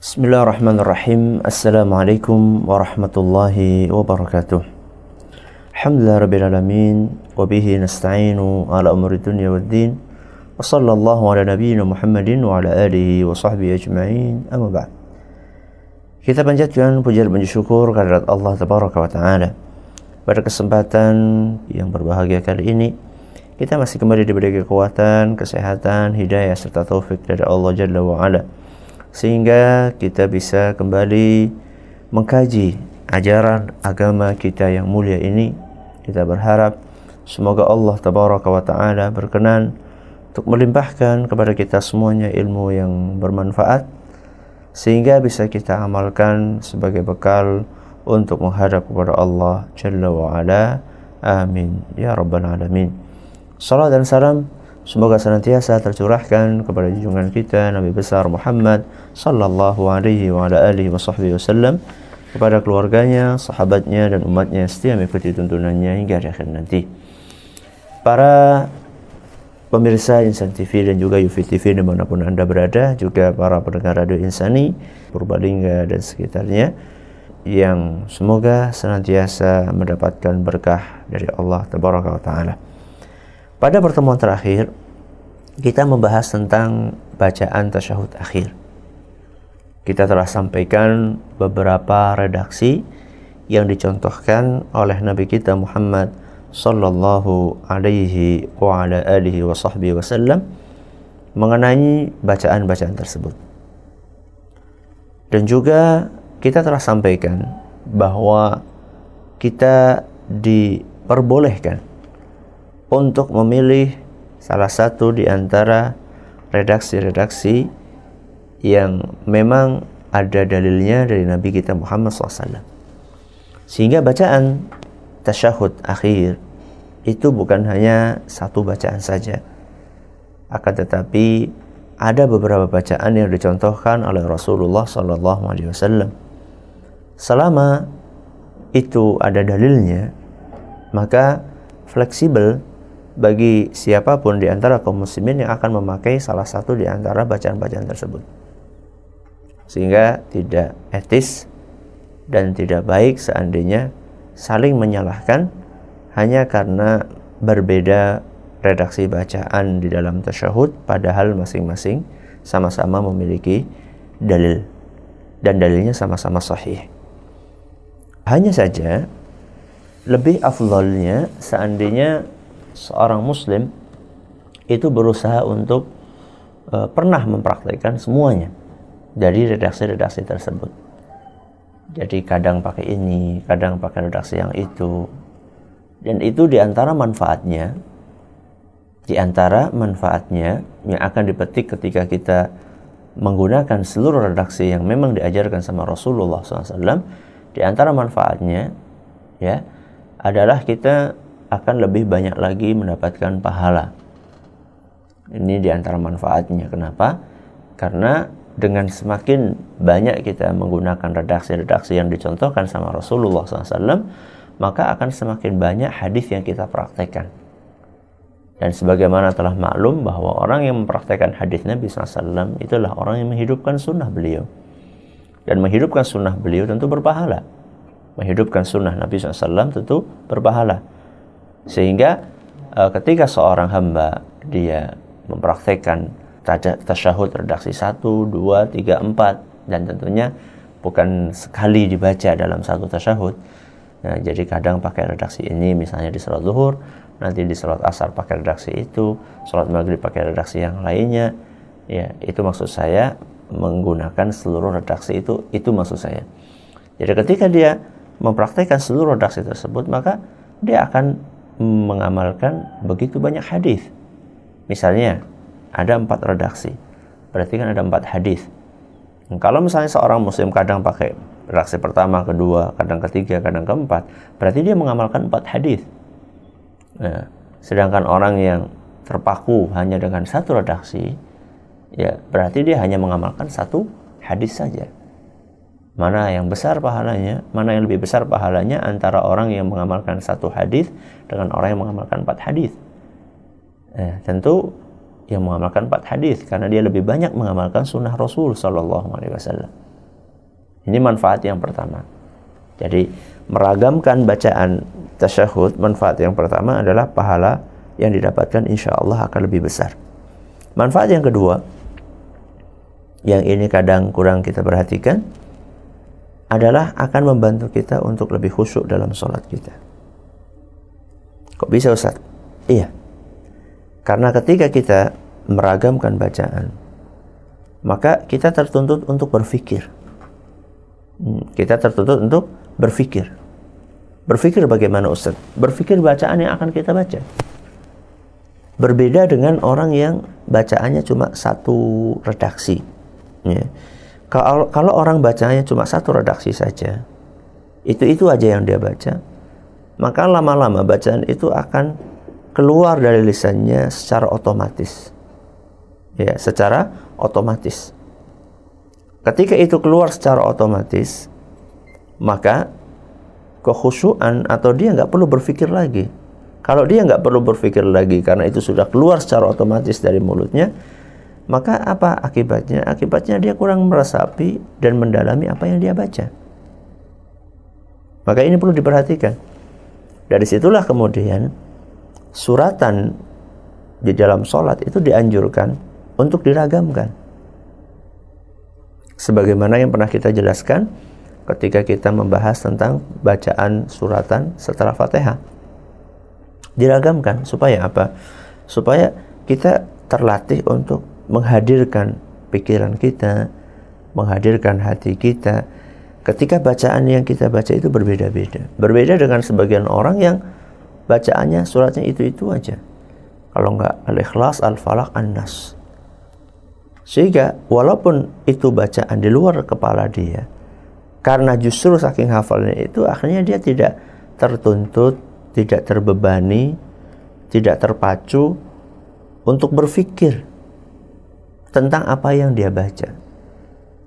Bismillahirrahmanirrahim. Assalamualaikum warahmatullahi wabarakatuh. Alhamdulillah rabbil alamin wa bihi nasta'inu ala umuri dunya waddin. Wa sallallahu ala nabiyyina Muhammadin wa ala alihi wa sahbihi ajma'in. Amma ba'd. Kita panjatkan puja dan syukur kehadirat Allah tabaraka wa taala. Pada kesempatan yang berbahagia kali ini, kita masih kembali diberi kekuatan, kesehatan, hidayah serta taufik dari Allah Jalla wa ala sehingga kita bisa kembali mengkaji ajaran agama kita yang mulia ini. Kita berharap semoga Allah tabaraka wa taala berkenan untuk melimpahkan kepada kita semuanya ilmu yang bermanfaat sehingga bisa kita amalkan sebagai bekal untuk menghadap kepada Allah Jalla wa ala. Amin. Ya rabbal alamin. Salam dan salam Semoga senantiasa tercurahkan kepada junjungan kita Nabi besar Muhammad sallallahu alaihi wa ala alihi wasallam kepada keluarganya, sahabatnya dan umatnya setia mengikuti tuntunannya hingga akhir nanti. Para pemirsa Insan TV dan juga Yufi TV di mana pun Anda berada, juga para pendengar Radio Insani, Purbalingga dan sekitarnya, yang semoga senantiasa mendapatkan berkah dari Allah Ta'ala. Pada pertemuan terakhir, kita membahas tentang bacaan tasyahud akhir. Kita telah sampaikan beberapa redaksi yang dicontohkan oleh Nabi kita Muhammad sallallahu alaihi wa ala alihi wa sahbihi wasallam mengenai bacaan-bacaan tersebut. Dan juga kita telah sampaikan bahwa kita diperbolehkan untuk memilih salah satu di antara redaksi-redaksi yang memang ada dalilnya dari Nabi kita Muhammad SAW. Sehingga bacaan tasyahud akhir itu bukan hanya satu bacaan saja. Akan tetapi ada beberapa bacaan yang dicontohkan oleh Rasulullah SAW. Selama itu ada dalilnya, maka fleksibel bagi siapa pun di antara kaum muslimin yang akan memakai salah satu di antara bacaan-bacaan tersebut. Sehingga tidak etis dan tidak baik seandainya saling menyalahkan hanya karena berbeda redaksi bacaan di dalam tasyahud padahal masing-masing sama-sama memiliki dalil dan dalilnya sama-sama sahih. Hanya saja lebih afdalnya seandainya seorang muslim itu berusaha untuk uh, pernah mempraktekkan semuanya dari redaksi-redaksi tersebut. Jadi kadang pakai ini, kadang pakai redaksi yang itu. Dan itu di antara manfaatnya, di antara manfaatnya yang akan dipetik ketika kita menggunakan seluruh redaksi yang memang diajarkan sama Rasulullah SAW, di antara manfaatnya, ya, adalah kita akan lebih banyak lagi mendapatkan pahala. Ini di antara manfaatnya. Kenapa? Karena dengan semakin banyak kita menggunakan redaksi-redaksi yang dicontohkan sama Rasulullah SAW, maka akan semakin banyak hadis yang kita praktekkan. Dan sebagaimana telah maklum bahwa orang yang mempraktekkan hadis Nabi SAW itulah orang yang menghidupkan sunnah beliau. Dan menghidupkan sunnah beliau tentu berpahala. Menghidupkan sunnah Nabi SAW tentu berpahala. Sehingga uh, ketika seorang hamba dia mempraktekkan tasyahud redaksi 1, 2, 3, 4 dan tentunya bukan sekali dibaca dalam satu tasyahud. Nah, jadi kadang pakai redaksi ini misalnya di salat zuhur, nanti di salat asar pakai redaksi itu, salat maghrib pakai redaksi yang lainnya. Ya, itu maksud saya menggunakan seluruh redaksi itu, itu maksud saya. Jadi ketika dia mempraktekkan seluruh redaksi tersebut, maka dia akan mengamalkan begitu banyak hadis. Misalnya ada empat redaksi, berarti kan ada empat hadis. Kalau misalnya seorang muslim kadang pakai redaksi pertama, kedua, kadang ketiga, kadang keempat, berarti dia mengamalkan empat hadis. Nah, sedangkan orang yang terpaku hanya dengan satu redaksi, ya berarti dia hanya mengamalkan satu hadis saja. Mana yang besar pahalanya, mana yang lebih besar pahalanya antara orang yang mengamalkan satu hadis dengan orang yang mengamalkan empat hadis. Eh, tentu yang mengamalkan empat hadis karena dia lebih banyak mengamalkan sunnah Rasul Shallallahu Alaihi Wasallam. Ini manfaat yang pertama. Jadi meragamkan bacaan tasyahud, manfaat yang pertama adalah pahala yang didapatkan insya Allah akan lebih besar. Manfaat yang kedua, yang ini kadang kurang kita perhatikan, adalah akan membantu kita untuk lebih khusyuk dalam sholat kita. Kok bisa Ustaz? Iya. Karena ketika kita meragamkan bacaan, maka kita tertuntut untuk berpikir. Hmm, kita tertuntut untuk berpikir. Berpikir bagaimana Ustaz? Berpikir bacaan yang akan kita baca. Berbeda dengan orang yang bacaannya cuma satu redaksi. Ya. Kalau, kalau orang bacanya cuma satu redaksi saja, itu itu aja yang dia baca, maka lama-lama bacaan itu akan keluar dari lisannya secara otomatis. Ya, secara otomatis. Ketika itu keluar secara otomatis, maka kekhusyuan atau dia nggak perlu berpikir lagi. Kalau dia nggak perlu berpikir lagi karena itu sudah keluar secara otomatis dari mulutnya, maka apa akibatnya? Akibatnya dia kurang meresapi dan mendalami apa yang dia baca. Maka ini perlu diperhatikan. Dari situlah kemudian suratan di dalam sholat itu dianjurkan untuk diragamkan. Sebagaimana yang pernah kita jelaskan ketika kita membahas tentang bacaan suratan setelah Fatihah. Diragamkan supaya apa? Supaya kita terlatih untuk menghadirkan pikiran kita, menghadirkan hati kita, ketika bacaan yang kita baca itu berbeda-beda. Berbeda dengan sebagian orang yang bacaannya suratnya itu-itu aja. Kalau enggak al-ikhlas, al-falaq, an-nas. Sehingga walaupun itu bacaan di luar kepala dia, karena justru saking hafalnya itu akhirnya dia tidak tertuntut, tidak terbebani, tidak terpacu untuk berpikir tentang apa yang dia baca.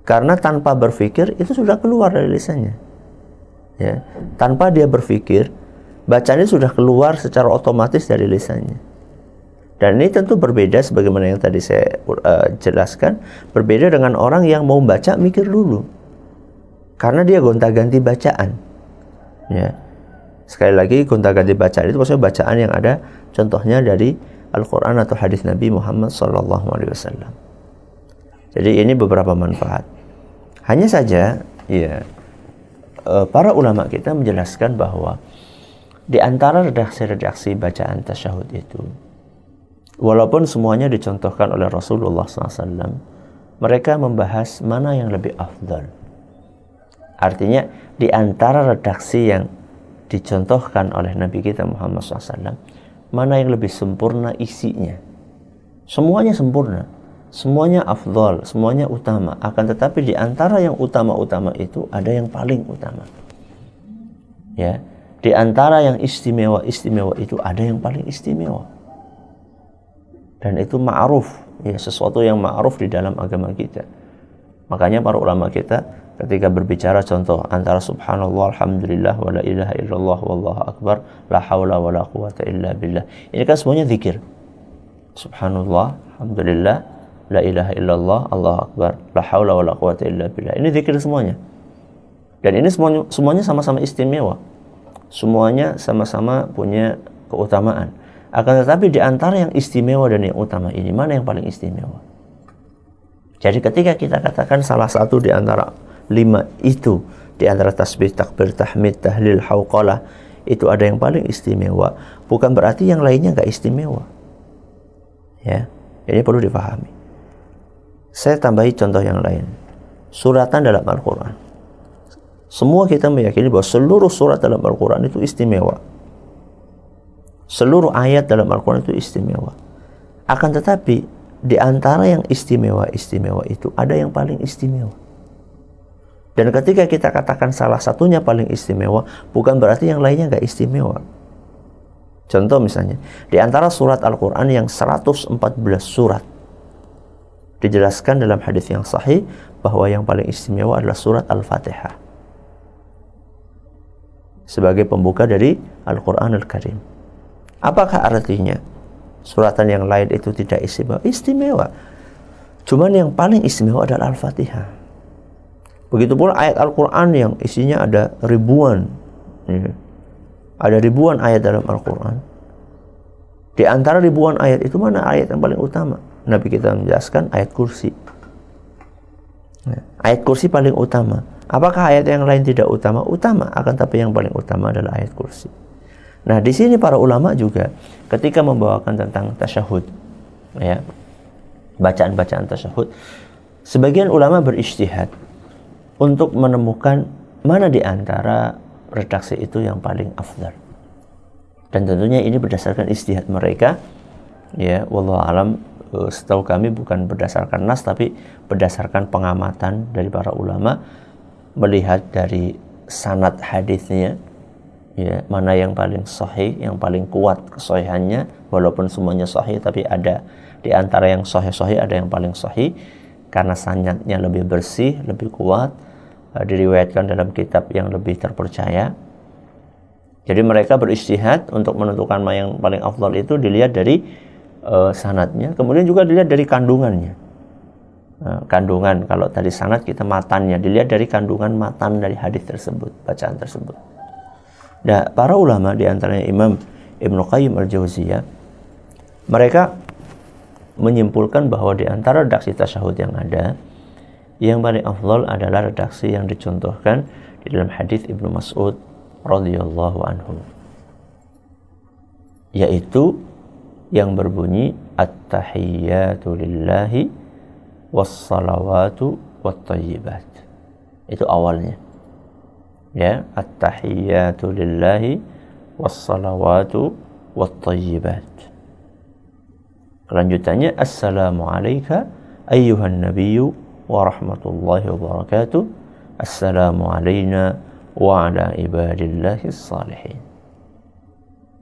Karena tanpa berpikir itu sudah keluar dari lisannya. Ya, tanpa dia berpikir, bacanya sudah keluar secara otomatis dari lisannya. Dan ini tentu berbeda sebagaimana yang tadi saya uh, jelaskan, berbeda dengan orang yang mau baca mikir dulu. Karena dia gonta-ganti bacaan. Ya. Sekali lagi gonta-ganti bacaan itu maksudnya bacaan yang ada contohnya dari Al-Qur'an atau hadis Nabi Muhammad SAW. Jadi ini beberapa manfaat. Hanya saja, ya, para ulama kita menjelaskan bahwa di antara redaksi-redaksi bacaan tasyahud itu, walaupun semuanya dicontohkan oleh Rasulullah SAW, mereka membahas mana yang lebih afdal. Artinya, di antara redaksi yang dicontohkan oleh Nabi kita Muhammad SAW, mana yang lebih sempurna isinya. Semuanya sempurna semuanya afdol, semuanya utama. Akan tetapi di antara yang utama-utama itu ada yang paling utama. Ya, di antara yang istimewa-istimewa itu ada yang paling istimewa. Dan itu ma'ruf, ya sesuatu yang ma'ruf di dalam agama kita. Makanya para ulama kita ketika berbicara contoh antara subhanallah alhamdulillah wala ilaha illallah wallahu akbar la haula wala quwata illa billah. Ini kan semuanya zikir. Subhanallah, alhamdulillah, la ilaha illallah, Allah akbar, la haula wala quwata illa billah. Ini zikir semuanya. Dan ini semuanya semuanya sama-sama istimewa. Semuanya sama-sama punya keutamaan. Akan tetapi di antara yang istimewa dan yang utama ini mana yang paling istimewa? Jadi ketika kita katakan salah satu di antara lima itu di antara tasbih, takbir, tahmid, tahlil, hauqalah itu ada yang paling istimewa, bukan berarti yang lainnya nggak istimewa. Ya, ini perlu dipahami. Saya tambahi contoh yang lain. Suratan dalam Al-Quran. Semua kita meyakini bahwa seluruh surat dalam Al-Quran itu istimewa. Seluruh ayat dalam Al-Quran itu istimewa. Akan tetapi, di antara yang istimewa-istimewa itu ada yang paling istimewa. Dan ketika kita katakan salah satunya paling istimewa, bukan berarti yang lainnya nggak istimewa. Contoh misalnya, di antara surat Al-Quran yang 114 surat, dijelaskan dalam hadis yang sahih bahwa yang paling istimewa adalah surat Al-Fatihah sebagai pembuka dari Al-Quran Al-Karim. Apakah artinya suratan yang lain itu tidak istimewa? Istimewa. Cuman yang paling istimewa adalah Al-Fatihah. Begitu pula ayat Al-Quran yang isinya ada ribuan. Ya. Ada ribuan ayat dalam Al-Quran. Di antara ribuan ayat itu mana ayat yang paling utama? Nabi kita menjelaskan ayat kursi. Nah, ayat kursi paling utama. Apakah ayat yang lain tidak utama? Utama, akan tapi yang paling utama adalah ayat kursi. Nah, di sini para ulama juga ketika membawakan tentang tasyahud, ya, bacaan-bacaan tasyahud, sebagian ulama beristihad untuk menemukan mana di antara redaksi itu yang paling afdal. Dan tentunya ini berdasarkan istihad mereka, ya, wallahu alam eh, setahu kami bukan berdasarkan nas tapi berdasarkan pengamatan dari para ulama melihat dari sanad hadisnya ya mana yang paling sahih yang paling kuat kesahihannya walaupun semuanya sahih tapi ada di antara yang sahih-sahih ada yang paling sahih karena sanadnya lebih bersih lebih kuat uh, diriwayatkan dalam kitab yang lebih terpercaya. Jadi mereka beristihad untuk menentukan yang paling afdal itu dilihat dari uh, sanatnya kemudian juga dilihat dari kandungannya. Uh, kandungan kalau tadi sanat kita matannya dilihat dari kandungan matan dari hadis tersebut bacaan tersebut. Nah, para ulama di antaranya Imam Ibn Qayyim al-Jauziyah mereka menyimpulkan bahwa di antara redaksi tasyahud yang ada yang paling afdal adalah redaksi yang dicontohkan di dalam hadis Ibnu Mas'ud radhiyallahu anhu yaitu yang berbunyi at-tahiyyatu lillahi was-salawatu wat-thayyibat itu awalnya. Ya at-tahiyyatu lillahi was-salawatu wat-tayyibat. Kelanjutannya assalamu alayka ayyuhan nabiyyu wa rahmatullahi wa barakatuh. Assalamu alayna wa ala ibadillahi salihin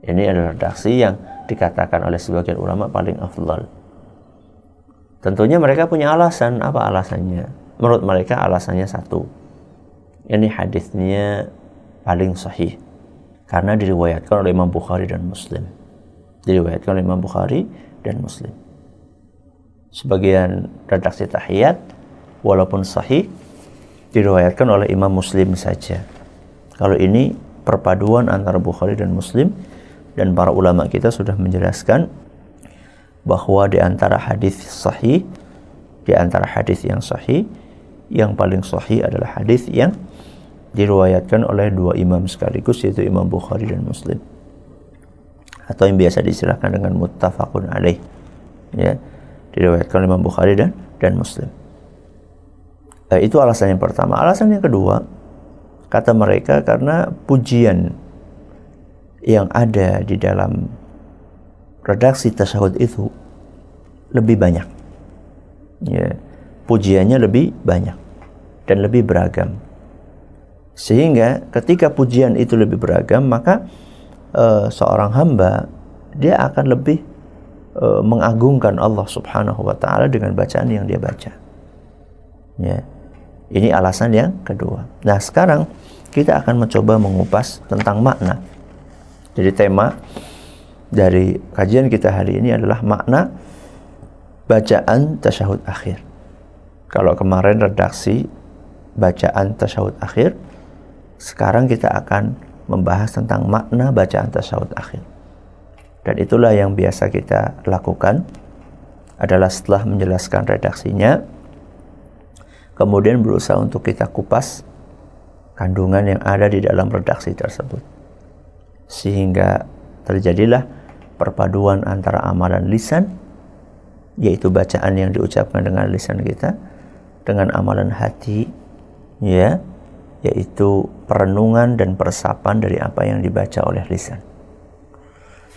ini adalah redaksi yang dikatakan oleh sebagian ulama paling afdal tentunya mereka punya alasan apa alasannya menurut mereka alasannya satu ini hadisnya paling sahih karena diriwayatkan oleh Imam Bukhari dan Muslim. Diriwayatkan oleh Imam Bukhari dan Muslim. Sebagian redaksi tahiyat walaupun sahih diriwayatkan oleh Imam Muslim saja. Kalau ini perpaduan antara Bukhari dan Muslim dan para ulama kita sudah menjelaskan bahwa di antara hadis sahih di antara hadis yang sahih yang paling sahih adalah hadis yang diriwayatkan oleh dua imam sekaligus yaitu Imam Bukhari dan Muslim. Atau yang biasa diistilahkan dengan muttafaqun alaih. Ya diriwayatkan oleh Imam Bukhari dan dan Muslim. Eh, itu alasan yang pertama. Alasan yang kedua kata mereka karena pujian yang ada di dalam redaksi tasawuf itu lebih banyak ya pujiannya lebih banyak dan lebih beragam sehingga ketika pujian itu lebih beragam, maka uh, seorang hamba dia akan lebih uh, mengagungkan Allah Subhanahu wa taala dengan bacaan yang dia baca. Ya. Ini alasan yang kedua. Nah, sekarang kita akan mencoba mengupas tentang makna. Jadi tema dari kajian kita hari ini adalah makna bacaan tasyahud akhir. Kalau kemarin redaksi bacaan tasyahud akhir, sekarang kita akan membahas tentang makna bacaan tasawuf akhir. Dan itulah yang biasa kita lakukan adalah setelah menjelaskan redaksinya kemudian berusaha untuk kita kupas kandungan yang ada di dalam redaksi tersebut. Sehingga terjadilah perpaduan antara amalan lisan yaitu bacaan yang diucapkan dengan lisan kita dengan amalan hati ya yaitu perenungan dan peresapan dari apa yang dibaca oleh lisan.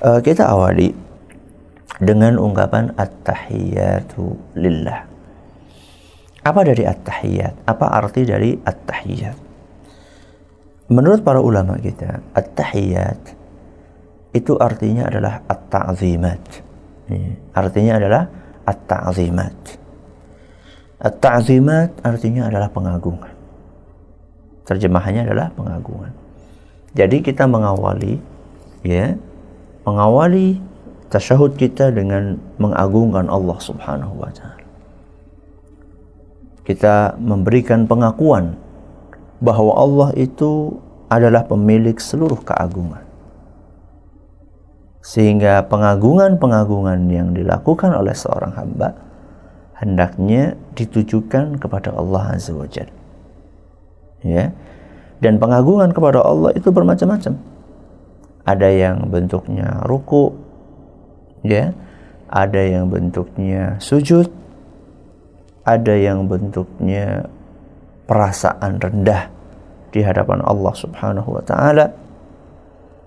Uh, kita awali dengan ungkapan at-tahiyatu lillah. Apa dari at-tahiyat? Apa arti dari at-tahiyat? Menurut para ulama kita, at-tahiyat itu artinya adalah at-ta'zimat. Artinya adalah at-ta'zimat. At-ta'zimat artinya adalah pengagungan. Terjemahannya adalah pengagungan. Jadi kita mengawali ya, mengawali tasyahud kita dengan mengagungkan Allah Subhanahu wa taala. Kita memberikan pengakuan bahwa Allah itu adalah pemilik seluruh keagungan. Sehingga pengagungan-pengagungan yang dilakukan oleh seorang hamba hendaknya ditujukan kepada Allah Azza wa Jalla. Ya. Dan pengagungan kepada Allah itu bermacam-macam. Ada yang bentuknya ruku, ya. Ada yang bentuknya sujud, ada yang bentuknya perasaan rendah di hadapan Allah Subhanahu wa taala.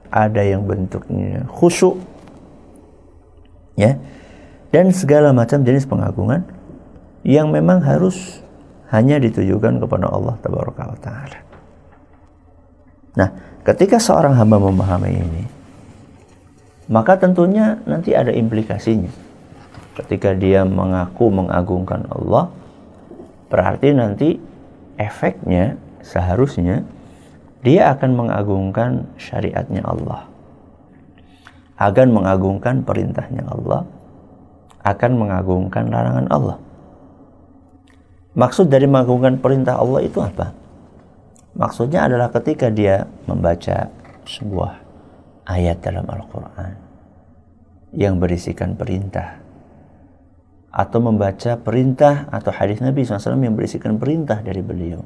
Ada yang bentuknya khusyuk. Ya. Dan segala macam jenis pengagungan yang memang harus hanya ditujukan kepada Allah taala. Nah, ketika seorang hamba memahami ini, maka tentunya nanti ada implikasinya. Ketika dia mengaku mengagungkan Allah, berarti nanti efeknya seharusnya dia akan mengagungkan syariatnya Allah. Akan mengagungkan perintahnya Allah. Akan mengagungkan larangan Allah. Maksud dari mengagungkan perintah Allah itu apa? Maksudnya adalah ketika dia membaca sebuah ayat dalam Al-Quran yang berisikan perintah atau membaca perintah atau hadis Nabi SAW yang berisikan perintah dari beliau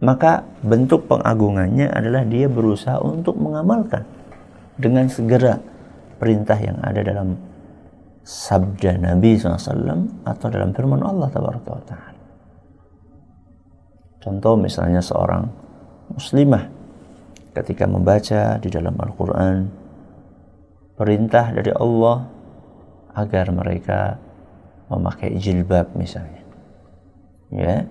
maka bentuk pengagungannya adalah dia berusaha untuk mengamalkan dengan segera perintah yang ada dalam sabda Nabi SAW atau dalam firman Allah Taala. Contoh misalnya seorang muslimah ketika membaca di dalam Al-Quran perintah dari Allah agar mereka memakai jilbab misalnya. Ya.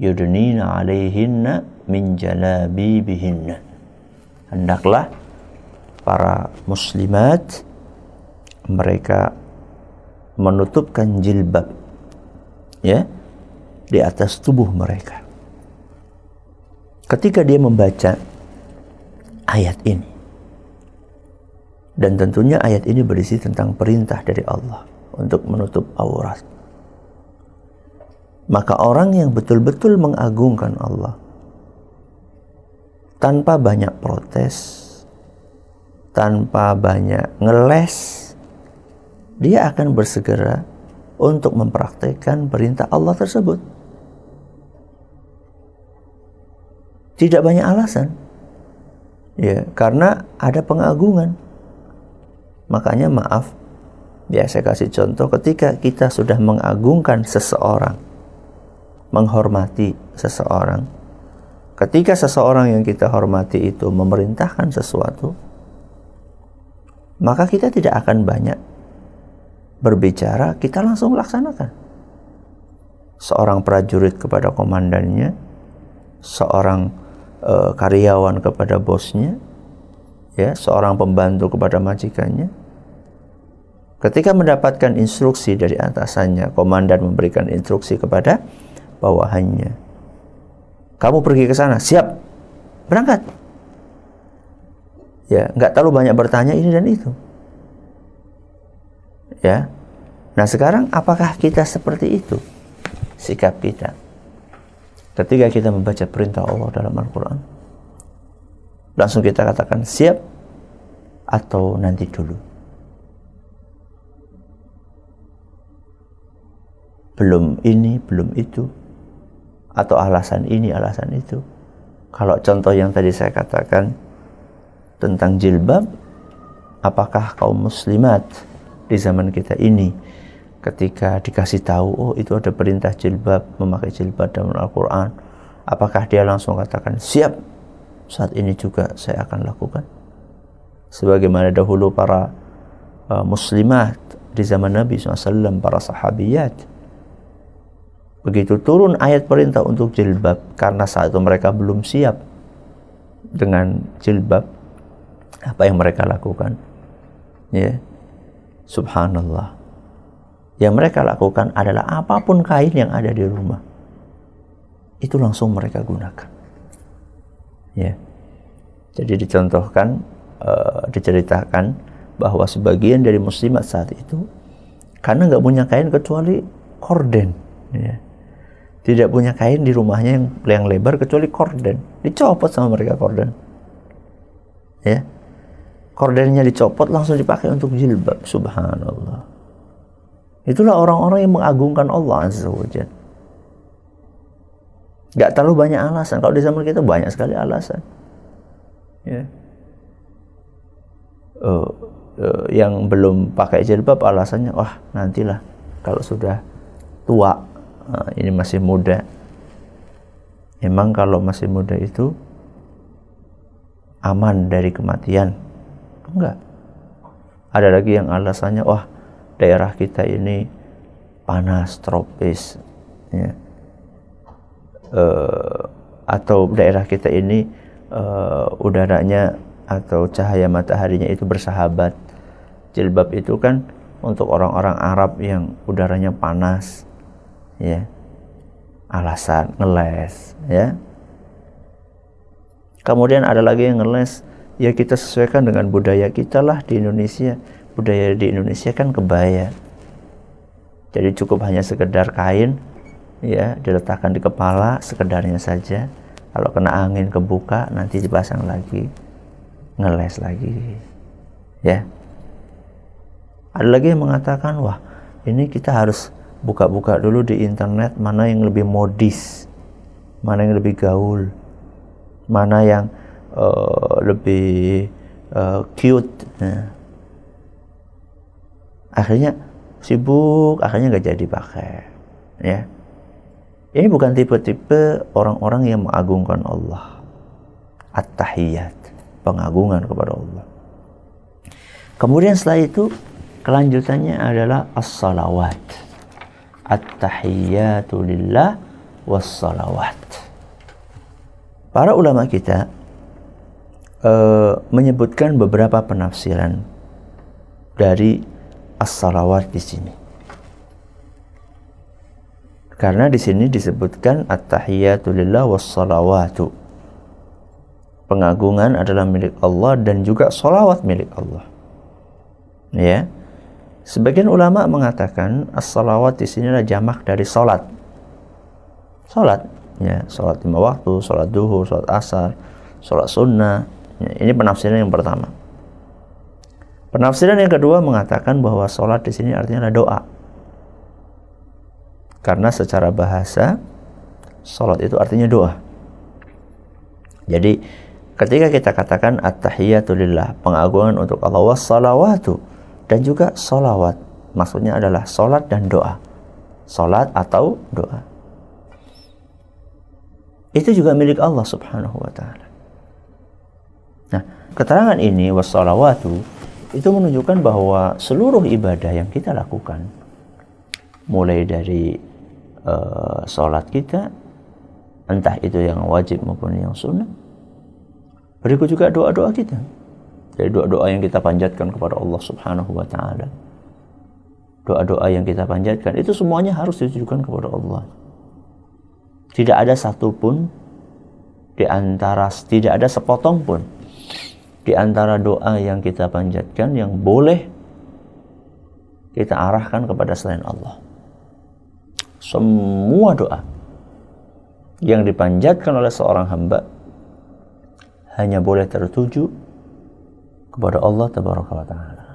Yudnina alaihinna min jalabibihinna. Hendaklah para muslimat mereka menutupkan jilbab ya di atas tubuh mereka. Ketika dia membaca ayat ini dan tentunya ayat ini berisi tentang perintah dari Allah untuk menutup aurat. Maka orang yang betul-betul mengagungkan Allah tanpa banyak protes, tanpa banyak ngeles, dia akan bersegera untuk mempraktekkan perintah Allah tersebut. Tidak banyak alasan. Ya, karena ada pengagungan. Makanya maaf, Ya, kasih contoh ketika kita sudah mengagungkan seseorang, menghormati seseorang. Ketika seseorang yang kita hormati itu memerintahkan sesuatu, maka kita tidak akan banyak berbicara, kita langsung laksanakan. Seorang prajurit kepada komandannya, seorang e, karyawan kepada bosnya, ya, seorang pembantu kepada majikannya, Ketika mendapatkan instruksi dari atasannya, komandan memberikan instruksi kepada bawahannya. Kamu pergi ke sana, siap, berangkat. Ya, nggak terlalu banyak bertanya ini dan itu. Ya, nah sekarang apakah kita seperti itu? Sikap kita. Ketika kita membaca perintah Allah dalam Al-Quran, langsung kita katakan siap atau nanti dulu. Belum ini, belum itu, atau alasan ini, alasan itu. Kalau contoh yang tadi saya katakan tentang jilbab, apakah kaum muslimat di zaman kita ini ketika dikasih tahu, oh itu ada perintah jilbab, memakai jilbab dalam Al-Quran, apakah dia langsung katakan, siap, saat ini juga saya akan lakukan? Sebagaimana dahulu para uh, muslimat di zaman Nabi SAW, para sahabiyat, Begitu turun ayat perintah untuk jilbab karena saat itu mereka belum siap dengan jilbab apa yang mereka lakukan? Ya subhanallah. Yang mereka lakukan adalah apa pun kain yang ada di rumah itu langsung mereka gunakan. Ya. Jadi dicontohkan uh, diceritakan bahwa sebagian dari muslimat saat itu karena nggak punya kain kecuali korden. Ya tidak punya kain di rumahnya yang yang lebar kecuali korden. Dicopot sama mereka korden. Ya. Kordennya dicopot langsung dipakai untuk jilbab. Subhanallah. Itulah orang-orang yang mengagungkan Allah azza wajalla nggak terlalu banyak alasan. Kalau di zaman kita banyak sekali alasan. Ya. Uh, uh, yang belum pakai jilbab alasannya wah nantilah kalau sudah tua ini masih muda memang kalau masih muda itu aman dari kematian enggak ada lagi yang alasannya wah daerah kita ini panas tropis ya. uh, atau daerah kita ini uh, udaranya atau cahaya mataharinya itu bersahabat. Jilbab itu kan untuk orang-orang Arab yang udaranya panas, ya. Alasan ngeles, ya. Kemudian ada lagi yang ngeles, ya kita sesuaikan dengan budaya kita lah di Indonesia. Budaya di Indonesia kan kebaya. Jadi cukup hanya sekedar kain, ya, diletakkan di kepala sekedarnya saja. Kalau kena angin kebuka nanti dipasang lagi ngeles lagi ya ada lagi yang mengatakan wah ini kita harus buka-buka dulu di internet mana yang lebih modis mana yang lebih gaul mana yang uh, lebih uh, cute nah. akhirnya sibuk akhirnya nggak jadi pakai ya ini bukan tipe-tipe orang-orang yang mengagungkan Allah at-tahiyat pengagungan kepada Allah. Kemudian setelah itu kelanjutannya adalah as-salawat. At-tahiyyatu lillah was-salawat. Para ulama kita uh, menyebutkan beberapa penafsiran dari as-salawat di sini. Karena di sini disebutkan at-tahiyyatu lillah was-salawatu pengagungan adalah milik Allah dan juga solawat milik Allah. Ya, sebagian ulama mengatakan as-salawat di sini adalah jamak dari solat. Solat, ya, solat lima waktu, solat duhur, solat asar, solat sunnah. Ya, ini penafsiran yang pertama. Penafsiran yang kedua mengatakan bahwa solat di sini artinya adalah doa. Karena secara bahasa, solat itu artinya doa. Jadi Ketika kita katakan at-tahiyatu pengagungan untuk Allah wassalawatu dan juga solawat. Maksudnya adalah solat dan doa. Solat atau doa. Itu juga milik Allah subhanahu wa ta'ala. Nah, keterangan ini wassalawatu itu menunjukkan bahwa seluruh ibadah yang kita lakukan mulai dari uh, sholat kita entah itu yang wajib maupun yang sunnah Berikut juga doa-doa kita. Jadi doa-doa yang kita panjatkan kepada Allah Subhanahu wa taala. Doa-doa yang kita panjatkan itu semuanya harus ditujukan kepada Allah. Tidak ada satupun di antara tidak ada sepotong pun di antara doa yang kita panjatkan yang boleh kita arahkan kepada selain Allah. Semua doa yang dipanjatkan oleh seorang hamba hanya boleh tertuju kepada Allah Tabaraka wa taala.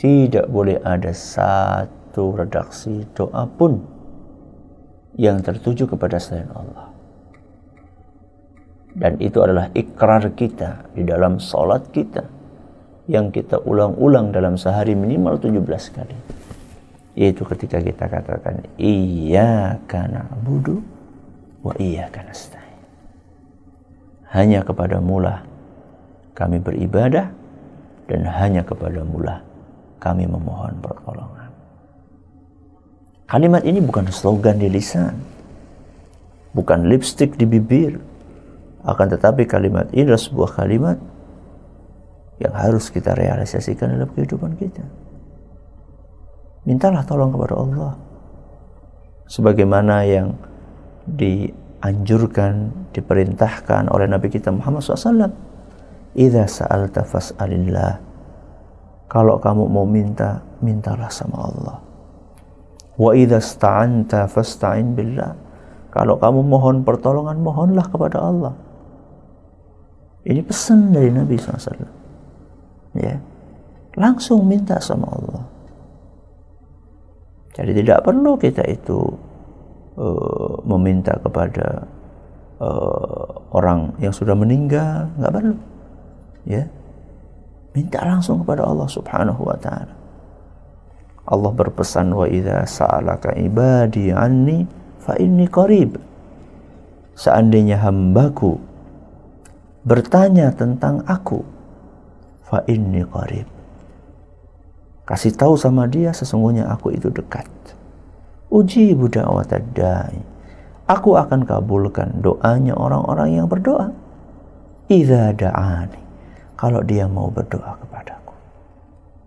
Tidak boleh ada satu redaksi doa pun yang tertuju kepada selain Allah. Dan itu adalah ikrar kita di dalam salat kita yang kita ulang-ulang dalam sehari minimal 17 kali. Yaitu ketika kita katakan iyyaka na'budu wa iyyaka nasta'in hanya kepada mula kami beribadah dan hanya kepada mula kami memohon pertolongan. Kalimat ini bukan slogan di lisan, bukan lipstick di bibir, akan tetapi kalimat ini adalah sebuah kalimat yang harus kita realisasikan dalam kehidupan kita. Mintalah tolong kepada Allah. Sebagaimana yang di dianjurkan, diperintahkan oleh Nabi kita Muhammad SAW. Idza sa'alta fas'alillah. Kalau kamu mau minta, mintalah sama Allah. Wa idza sta'anta fasta'in billah. Kalau kamu mohon pertolongan, mohonlah kepada Allah. Ini pesan dari Nabi SAW. Ya. Langsung minta sama Allah. Jadi tidak perlu kita itu uh, meminta kepada uh, orang yang sudah meninggal, nggak perlu. Ya. Minta langsung kepada Allah Subhanahu wa taala. Allah berpesan wa idza sa'alaka ibadi anni fa inni qarib. Seandainya hambaku bertanya tentang aku, fa inni qarib. Kasih tahu sama dia sesungguhnya aku itu dekat. Uji da'wat da'i. Aku akan kabulkan doanya orang-orang yang berdoa. Idza da'ani. Kalau dia mau berdoa kepadaku.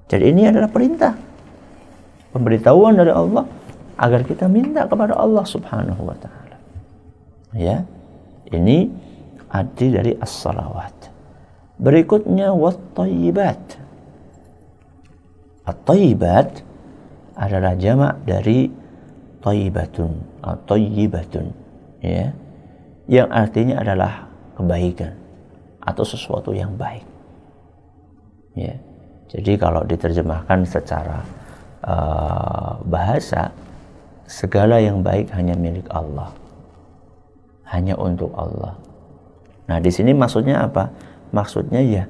Jadi ini adalah perintah pemberitahuan dari Allah agar kita minta kepada Allah Subhanahu wa taala. Ya. Ini arti dari as-salawat. Berikutnya wat-thayyibat. At-thayyibat adalah jamak dari thayyibatun atau thayyibatun ya. Yang artinya adalah kebaikan atau sesuatu yang baik. Ya. Jadi kalau diterjemahkan secara uh, bahasa segala yang baik hanya milik Allah. Hanya untuk Allah. Nah di sini maksudnya apa? Maksudnya ya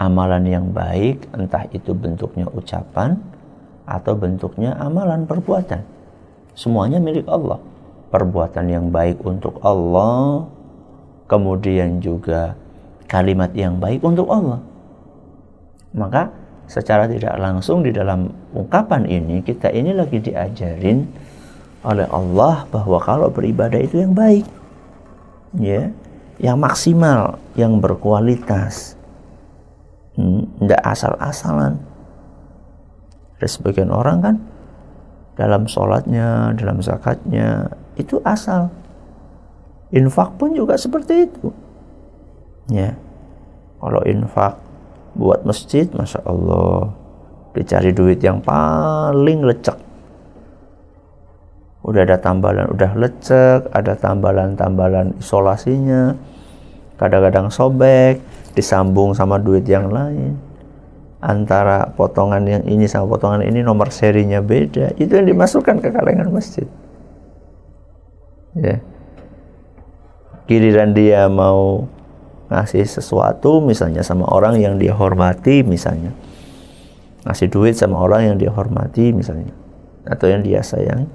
amalan yang baik entah itu bentuknya ucapan atau bentuknya amalan perbuatan. Semuanya milik Allah. Perbuatan yang baik untuk Allah kemudian juga kalimat yang baik untuk Allah maka secara tidak langsung di dalam ungkapan ini kita ini lagi diajarin oleh Allah bahwa kalau beribadah itu yang baik ya yang maksimal yang berkualitas. Hmm, tidak asal-asalan. Ada sebagian orang kan dalam sholatnya dalam zakatnya itu asal. Infak pun juga seperti itu. Ya kalau infak buat masjid masya Allah. Dicari duit yang paling lecek. Udah ada tambalan udah lecek ada tambalan-tambalan isolasinya kadang-kadang sobek disambung sama duit yang lain. Antara potongan yang ini sama potongan ini nomor serinya beda. Itu yang dimasukkan ke kalengan masjid. Ya. Giliran dia mau ngasih sesuatu misalnya sama orang yang dia hormati misalnya. Ngasih duit sama orang yang dia hormati misalnya. Atau yang dia sayang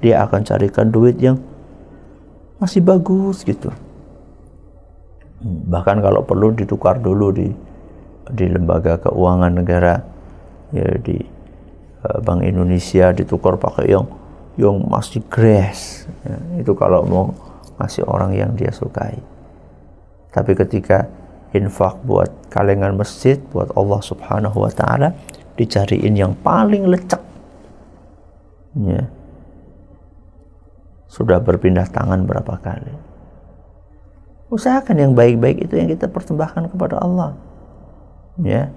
dia akan carikan duit yang masih bagus gitu. Bahkan kalau perlu ditukar dulu di di lembaga keuangan negara ya di uh, Bank Indonesia ditukar pakai yang yang masih grass ya, itu kalau mau ngasih orang yang dia sukai tapi ketika infak buat kalengan masjid, buat Allah Subhanahu wa taala, dicariin yang paling lecek. Ya. Sudah berpindah tangan berapa kali. Usahakan yang baik-baik itu yang kita persembahkan kepada Allah. Ya.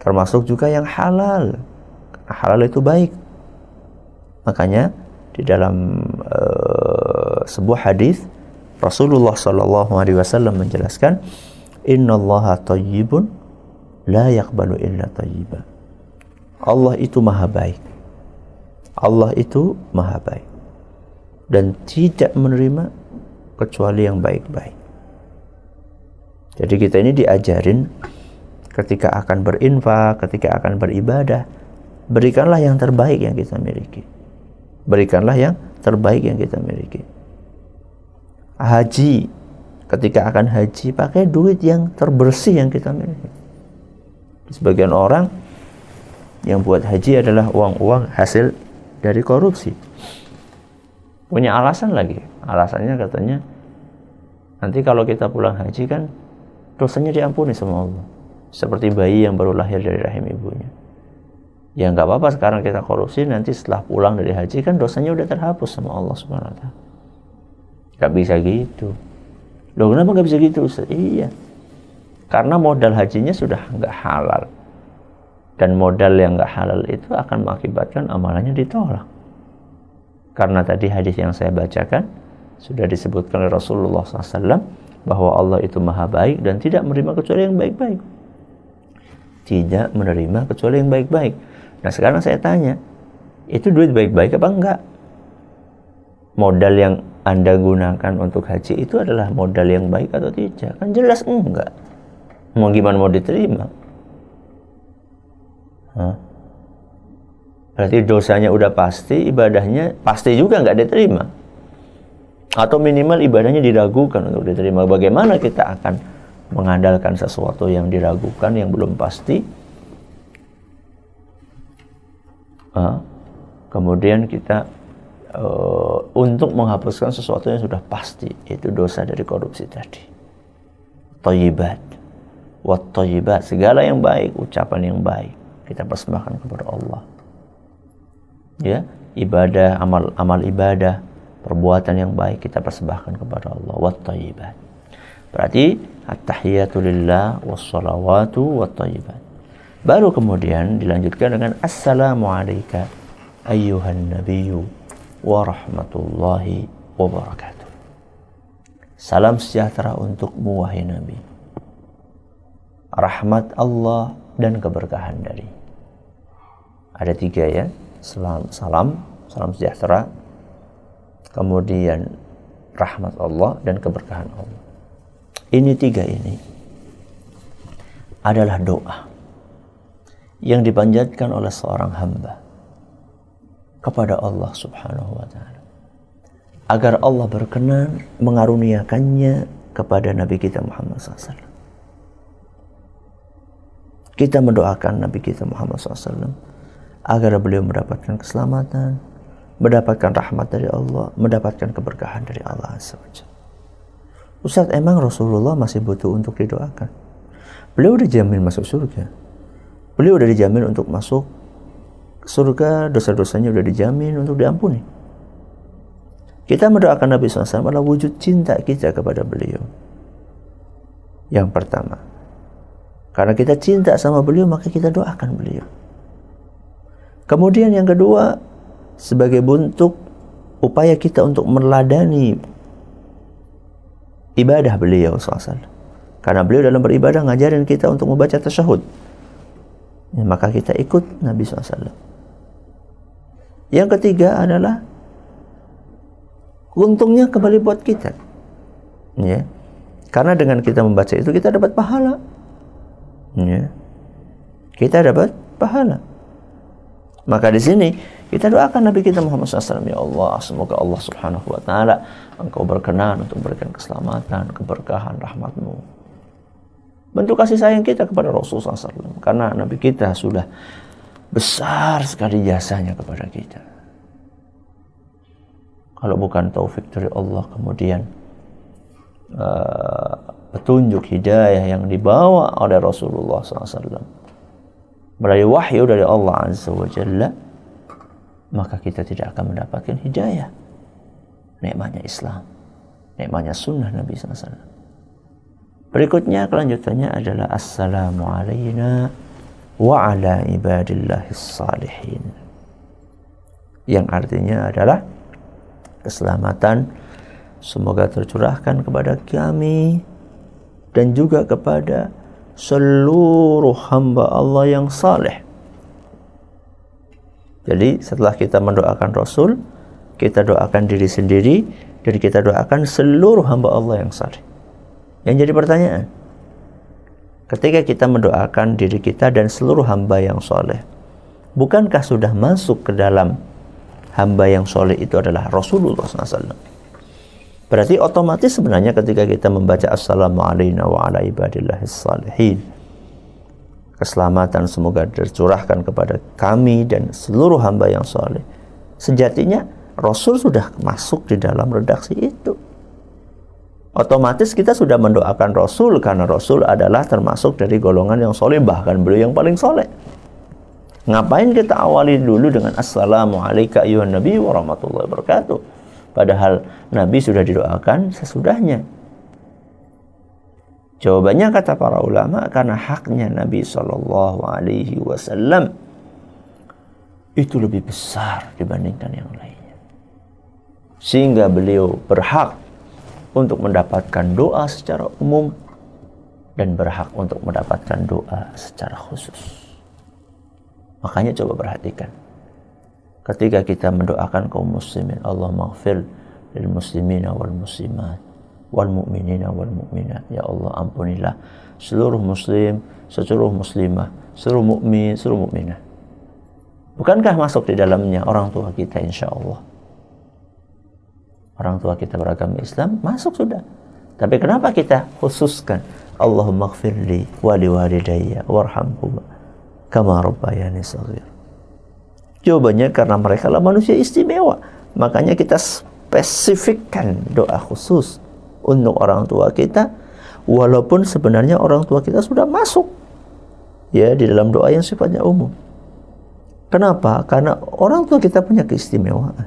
Termasuk juga yang halal. Halal itu baik. Makanya di dalam uh, sebuah hadis Rasulullah Shallallahu Alaihi Wasallam menjelaskan, Inna Allah tayyibun la yakbalu illa tayyiba. Allah itu maha baik. Allah itu maha baik dan tidak menerima kecuali yang baik-baik. Jadi kita ini diajarin ketika akan berinfak, ketika akan beribadah, berikanlah yang terbaik yang kita miliki. Berikanlah yang terbaik yang kita miliki haji. Ketika akan haji pakai duit yang terbersih yang kita miliki. Sebagian orang yang buat haji adalah uang-uang hasil dari korupsi. Punya alasan lagi. Alasannya katanya nanti kalau kita pulang haji kan dosanya diampuni sama Allah. Seperti bayi yang baru lahir dari rahim ibunya. Ya nggak apa-apa. Sekarang kita korupsi nanti setelah pulang dari haji kan dosanya udah terhapus sama Allah subhanahu wa ta'ala Gak bisa gitu. Loh kenapa gak bisa gitu Ustaz? Iya. Karena modal hajinya sudah nggak halal. Dan modal yang nggak halal itu akan mengakibatkan amalannya ditolak. Karena tadi hadis yang saya bacakan sudah disebutkan oleh Rasulullah SAW bahwa Allah itu maha baik dan tidak menerima kecuali yang baik-baik. Tidak menerima kecuali yang baik-baik. Nah sekarang saya tanya, itu duit baik-baik apa enggak? Modal yang Anda gunakan untuk haji itu adalah modal yang baik atau tidak? Kan jelas enggak. Mau gimana mau diterima? Hah? Berarti dosanya udah pasti, ibadahnya pasti juga nggak diterima. Atau minimal ibadahnya diragukan untuk diterima. Bagaimana kita akan mengandalkan sesuatu yang diragukan, yang belum pasti? Hah? Kemudian kita uh, untuk menghapuskan sesuatu yang sudah pasti, itu dosa dari korupsi tadi. Toyibat. Wat toyibat. Segala yang baik, ucapan yang baik. Kita persembahkan kepada Allah ya ibadah amal amal ibadah perbuatan yang baik kita persembahkan kepada Allah wa thayyibat berarti at-tahiyatu lillah wassalawatu wa thayyibat baru kemudian dilanjutkan dengan assalamu alayka ayyuhan nabiyyu wa rahmatullahi wa barakatuh salam sejahtera untukmu wahai nabi. Rahmat Allah dan keberkahan dari. Ada tiga ya salam, salam, salam sejahtera, kemudian rahmat Allah dan keberkahan Allah. Ini tiga ini adalah doa yang dipanjatkan oleh seorang hamba kepada Allah Subhanahu wa taala agar Allah berkenan mengaruniakannya kepada Nabi kita Muhammad SAW. Kita mendoakan Nabi kita Muhammad SAW agar beliau mendapatkan keselamatan, mendapatkan rahmat dari Allah, mendapatkan keberkahan dari Allah Azza Ustaz, emang Rasulullah masih butuh untuk didoakan? Beliau udah dijamin masuk surga. Beliau udah dijamin untuk masuk surga, dosa-dosanya udah dijamin untuk diampuni. Kita mendoakan Nabi SAW adalah wujud cinta kita kepada beliau. Yang pertama, karena kita cinta sama beliau, maka kita doakan beliau. Kemudian yang kedua, sebagai bentuk upaya kita untuk meladani ibadah beliau SAW. Karena beliau dalam beribadah ngajarin kita untuk membaca tasyahud. Ya, maka kita ikut Nabi SAW. Yang ketiga adalah untungnya kembali buat kita. Ya. Karena dengan kita membaca itu kita dapat pahala. Ya. Kita dapat pahala. Maka di sini kita doakan Nabi kita Muhammad SAW ya Allah semoga Allah Subhanahu Wa Taala Engkau berkenan untuk memberikan keselamatan, keberkahan, rahmatmu. Bentuk kasih sayang kita kepada Rasulullah SAW karena Nabi kita sudah besar sekali jasanya kepada kita. Kalau bukan taufik dari Allah kemudian uh, petunjuk hidayah yang dibawa oleh Rasulullah SAW melalui wahyu dari Allah Azza wa Jalla maka kita tidak akan mendapatkan hidayah. Nikmatnya Islam. Nikmatnya sunnah Nabi SAW berikutnya kelanjutannya adalah assalamu alayna wa ibadillahis salihin yang artinya adalah keselamatan semoga tercurahkan kepada kami dan juga kepada seluruh hamba Allah yang saleh. Jadi setelah kita mendoakan Rasul, kita doakan diri sendiri dan kita doakan seluruh hamba Allah yang saleh. Yang jadi pertanyaan, ketika kita mendoakan diri kita dan seluruh hamba yang soleh, bukankah sudah masuk ke dalam hamba yang soleh itu adalah Rasulullah SAW? Berarti otomatis sebenarnya ketika kita membaca Assalamualaikum wa salihin keselamatan semoga tercurahkan kepada kami dan seluruh hamba yang soleh. Sejatinya Rasul sudah masuk di dalam redaksi itu. Otomatis kita sudah mendoakan Rasul karena Rasul adalah termasuk dari golongan yang soleh bahkan beliau yang paling soleh. Ngapain kita awali dulu dengan Assalamualaikum ayuhan Nabi warahmatullahi wabarakatuh. Padahal Nabi sudah didoakan sesudahnya. Jawabannya kata para ulama karena haknya Nabi Wasallam itu lebih besar dibandingkan yang lainnya. Sehingga beliau berhak untuk mendapatkan doa secara umum dan berhak untuk mendapatkan doa secara khusus. Makanya coba perhatikan. Ketika kita mendoakan kaum muslimin, Allah maghfir lil muslimina wal muslimat wal mu'minina wal mu'minat. Ya Allah ampunilah seluruh muslim, seluruh muslimah, seluruh mukmin, seluruh mukminah. Bukankah masuk di dalamnya orang tua kita insya Allah? Orang tua kita beragama Islam masuk sudah. Tapi kenapa kita khususkan Allahumma gfirli wali walidayya warhamhuma kama rabbayani saghir. Jawabannya karena mereka lah manusia istimewa. Makanya kita spesifikkan doa khusus untuk orang tua kita walaupun sebenarnya orang tua kita sudah masuk ya di dalam doa yang sifatnya umum. Kenapa? Karena orang tua kita punya keistimewaan,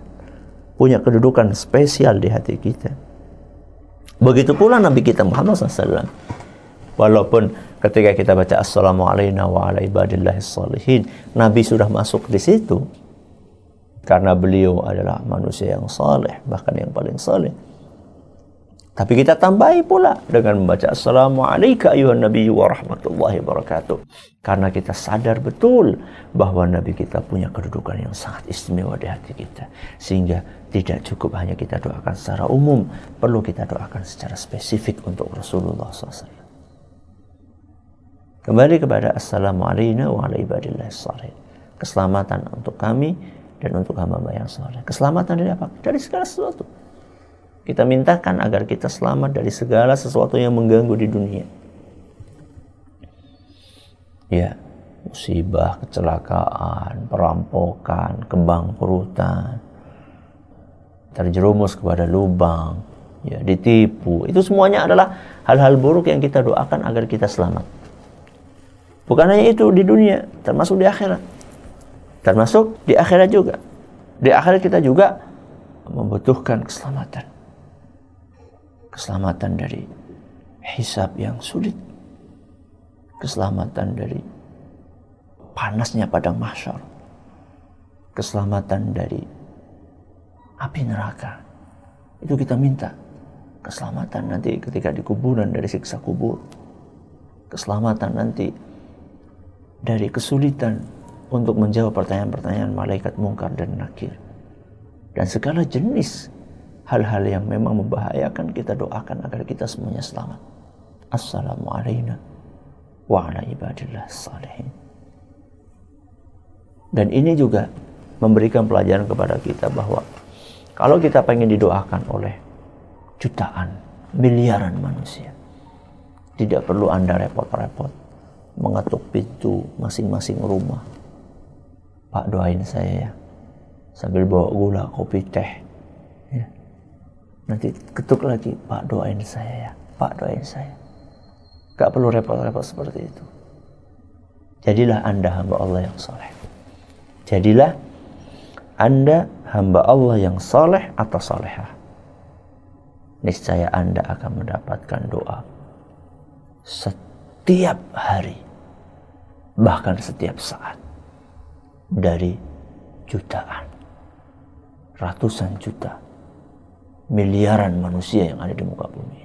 punya kedudukan spesial di hati kita. Begitu pula Nabi kita Muhammad SAW. Walaupun ketika kita baca Assalamualaikum wa ala salihin, Nabi sudah masuk di situ. Karena beliau adalah manusia yang saleh, bahkan yang paling saleh. Tapi kita tambahi pula dengan membaca Assalamualaikum ayuhan Nabi wa rahmatullahi wabarakatuh. Karena kita sadar betul bahwa Nabi kita punya kedudukan yang sangat istimewa di hati kita. Sehingga tidak cukup hanya kita doakan secara umum. Perlu kita doakan secara spesifik untuk Rasulullah SAW. Kembali kepada Assalamualaikum wa Keselamatan untuk kami dan untuk hamba yang soleh. Keselamatan dari apa? Dari segala sesuatu kita mintakan agar kita selamat dari segala sesuatu yang mengganggu di dunia. Ya, musibah, kecelakaan, perampokan, kembang perutan, terjerumus kepada lubang, ya, ditipu. Itu semuanya adalah hal-hal buruk yang kita doakan agar kita selamat. Bukan hanya itu di dunia, termasuk di akhirat. Termasuk di akhirat juga. Di akhirat kita juga membutuhkan keselamatan keselamatan dari hisab yang sulit, keselamatan dari panasnya padang mahsyar, keselamatan dari api neraka. Itu kita minta keselamatan nanti ketika di kuburan dari siksa kubur, keselamatan nanti dari kesulitan untuk menjawab pertanyaan-pertanyaan malaikat mungkar dan nakir dan segala jenis hal-hal yang memang membahayakan kita doakan agar kita semuanya selamat. Assalamualaikum wa ala. Dan ini juga memberikan pelajaran kepada kita bahwa kalau kita pengen didoakan oleh jutaan, miliaran manusia, tidak perlu Anda repot-repot mengetuk pintu masing-masing rumah. Pak doain saya ya, sambil bawa gula, kopi, teh. Nanti ketuk lagi Pak doain saya ya. Pak doain saya. Gak perlu repot-repot seperti itu. Jadilah anda hamba Allah yang soleh. Jadilah anda hamba Allah yang soleh atau solehah. Niscaya anda akan mendapatkan doa setiap hari bahkan setiap saat dari jutaan ratusan juta miliaran manusia yang ada di muka bumi.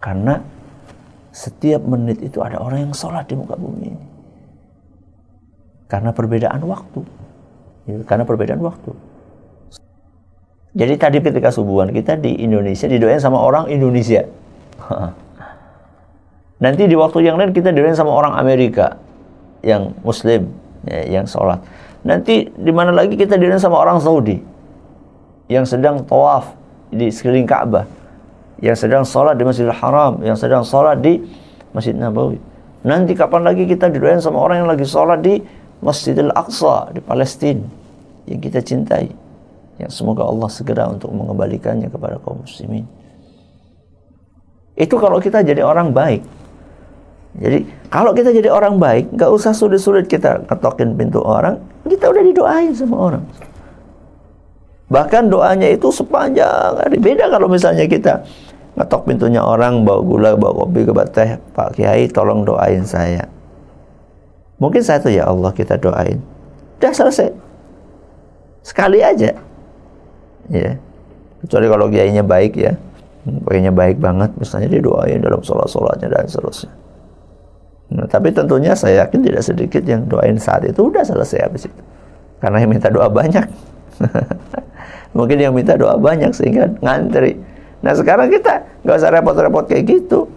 Karena setiap menit itu ada orang yang sholat di muka bumi ini. Karena perbedaan waktu. Ya, karena perbedaan waktu. Jadi tadi ketika subuhan kita di Indonesia didoain sama orang Indonesia. Nanti di waktu yang lain kita didoain sama orang Amerika yang Muslim, ya, yang sholat. Nanti di mana lagi kita didoain sama orang Saudi yang sedang tawaf di sekeliling Ka'bah, yang sedang sholat di Masjidil Haram, yang sedang sholat di Masjid Nabawi. Nanti kapan lagi kita didoain sama orang yang lagi sholat di Masjidil Aqsa di Palestina yang kita cintai. Yang semoga Allah segera untuk mengembalikannya kepada kaum muslimin. Itu kalau kita jadi orang baik. Jadi kalau kita jadi orang baik, nggak usah sulit-sulit kita ketokin pintu orang, kita udah didoain sama orang. Bahkan doanya itu sepanjang hari. Beda kalau misalnya kita ngetok pintunya orang bawa gula bawa kopi ke teh Pak Kiai tolong doain saya. Mungkin saya tuh ya Allah kita doain. Udah selesai. Sekali aja. Ya kecuali kalau kiainya baik ya. Kiainya baik banget misalnya dia doain dalam sholat sholatnya dan seterusnya. Nah, tapi tentunya saya yakin tidak sedikit yang doain saat itu udah selesai habis itu. Karena yang minta doa banyak mungkin yang minta doa banyak sehingga ngantri Nah sekarang kita nggak usah repot-repot kayak gitu.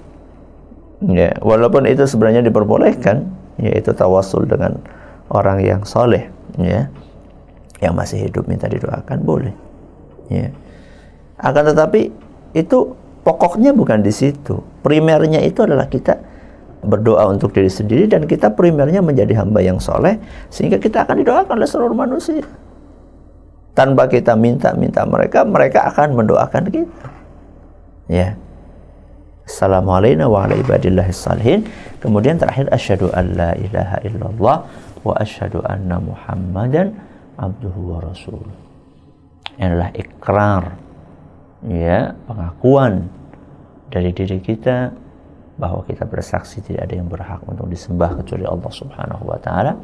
Ya, walaupun itu sebenarnya diperbolehkan, yaitu tawasul dengan orang yang soleh, ya, yang masih hidup minta didoakan boleh. Ya. Akan tetapi itu pokoknya bukan di situ. Primernya itu adalah kita berdoa untuk diri sendiri dan kita primernya menjadi hamba yang soleh sehingga kita akan didoakan oleh seluruh manusia. Tanpa kita minta-minta mereka, mereka akan mendoakan kita ya Assalamualaikum warahmatullahi wabarakatuh. Kemudian terakhir asyhadu an la ilaha illallah wa asyhadu anna Muhammadan abduhu wa rasuluh. Ini adalah ikrar ya, pengakuan dari diri kita bahwa kita bersaksi tidak ada yang berhak untuk disembah kecuali Allah Subhanahu wa taala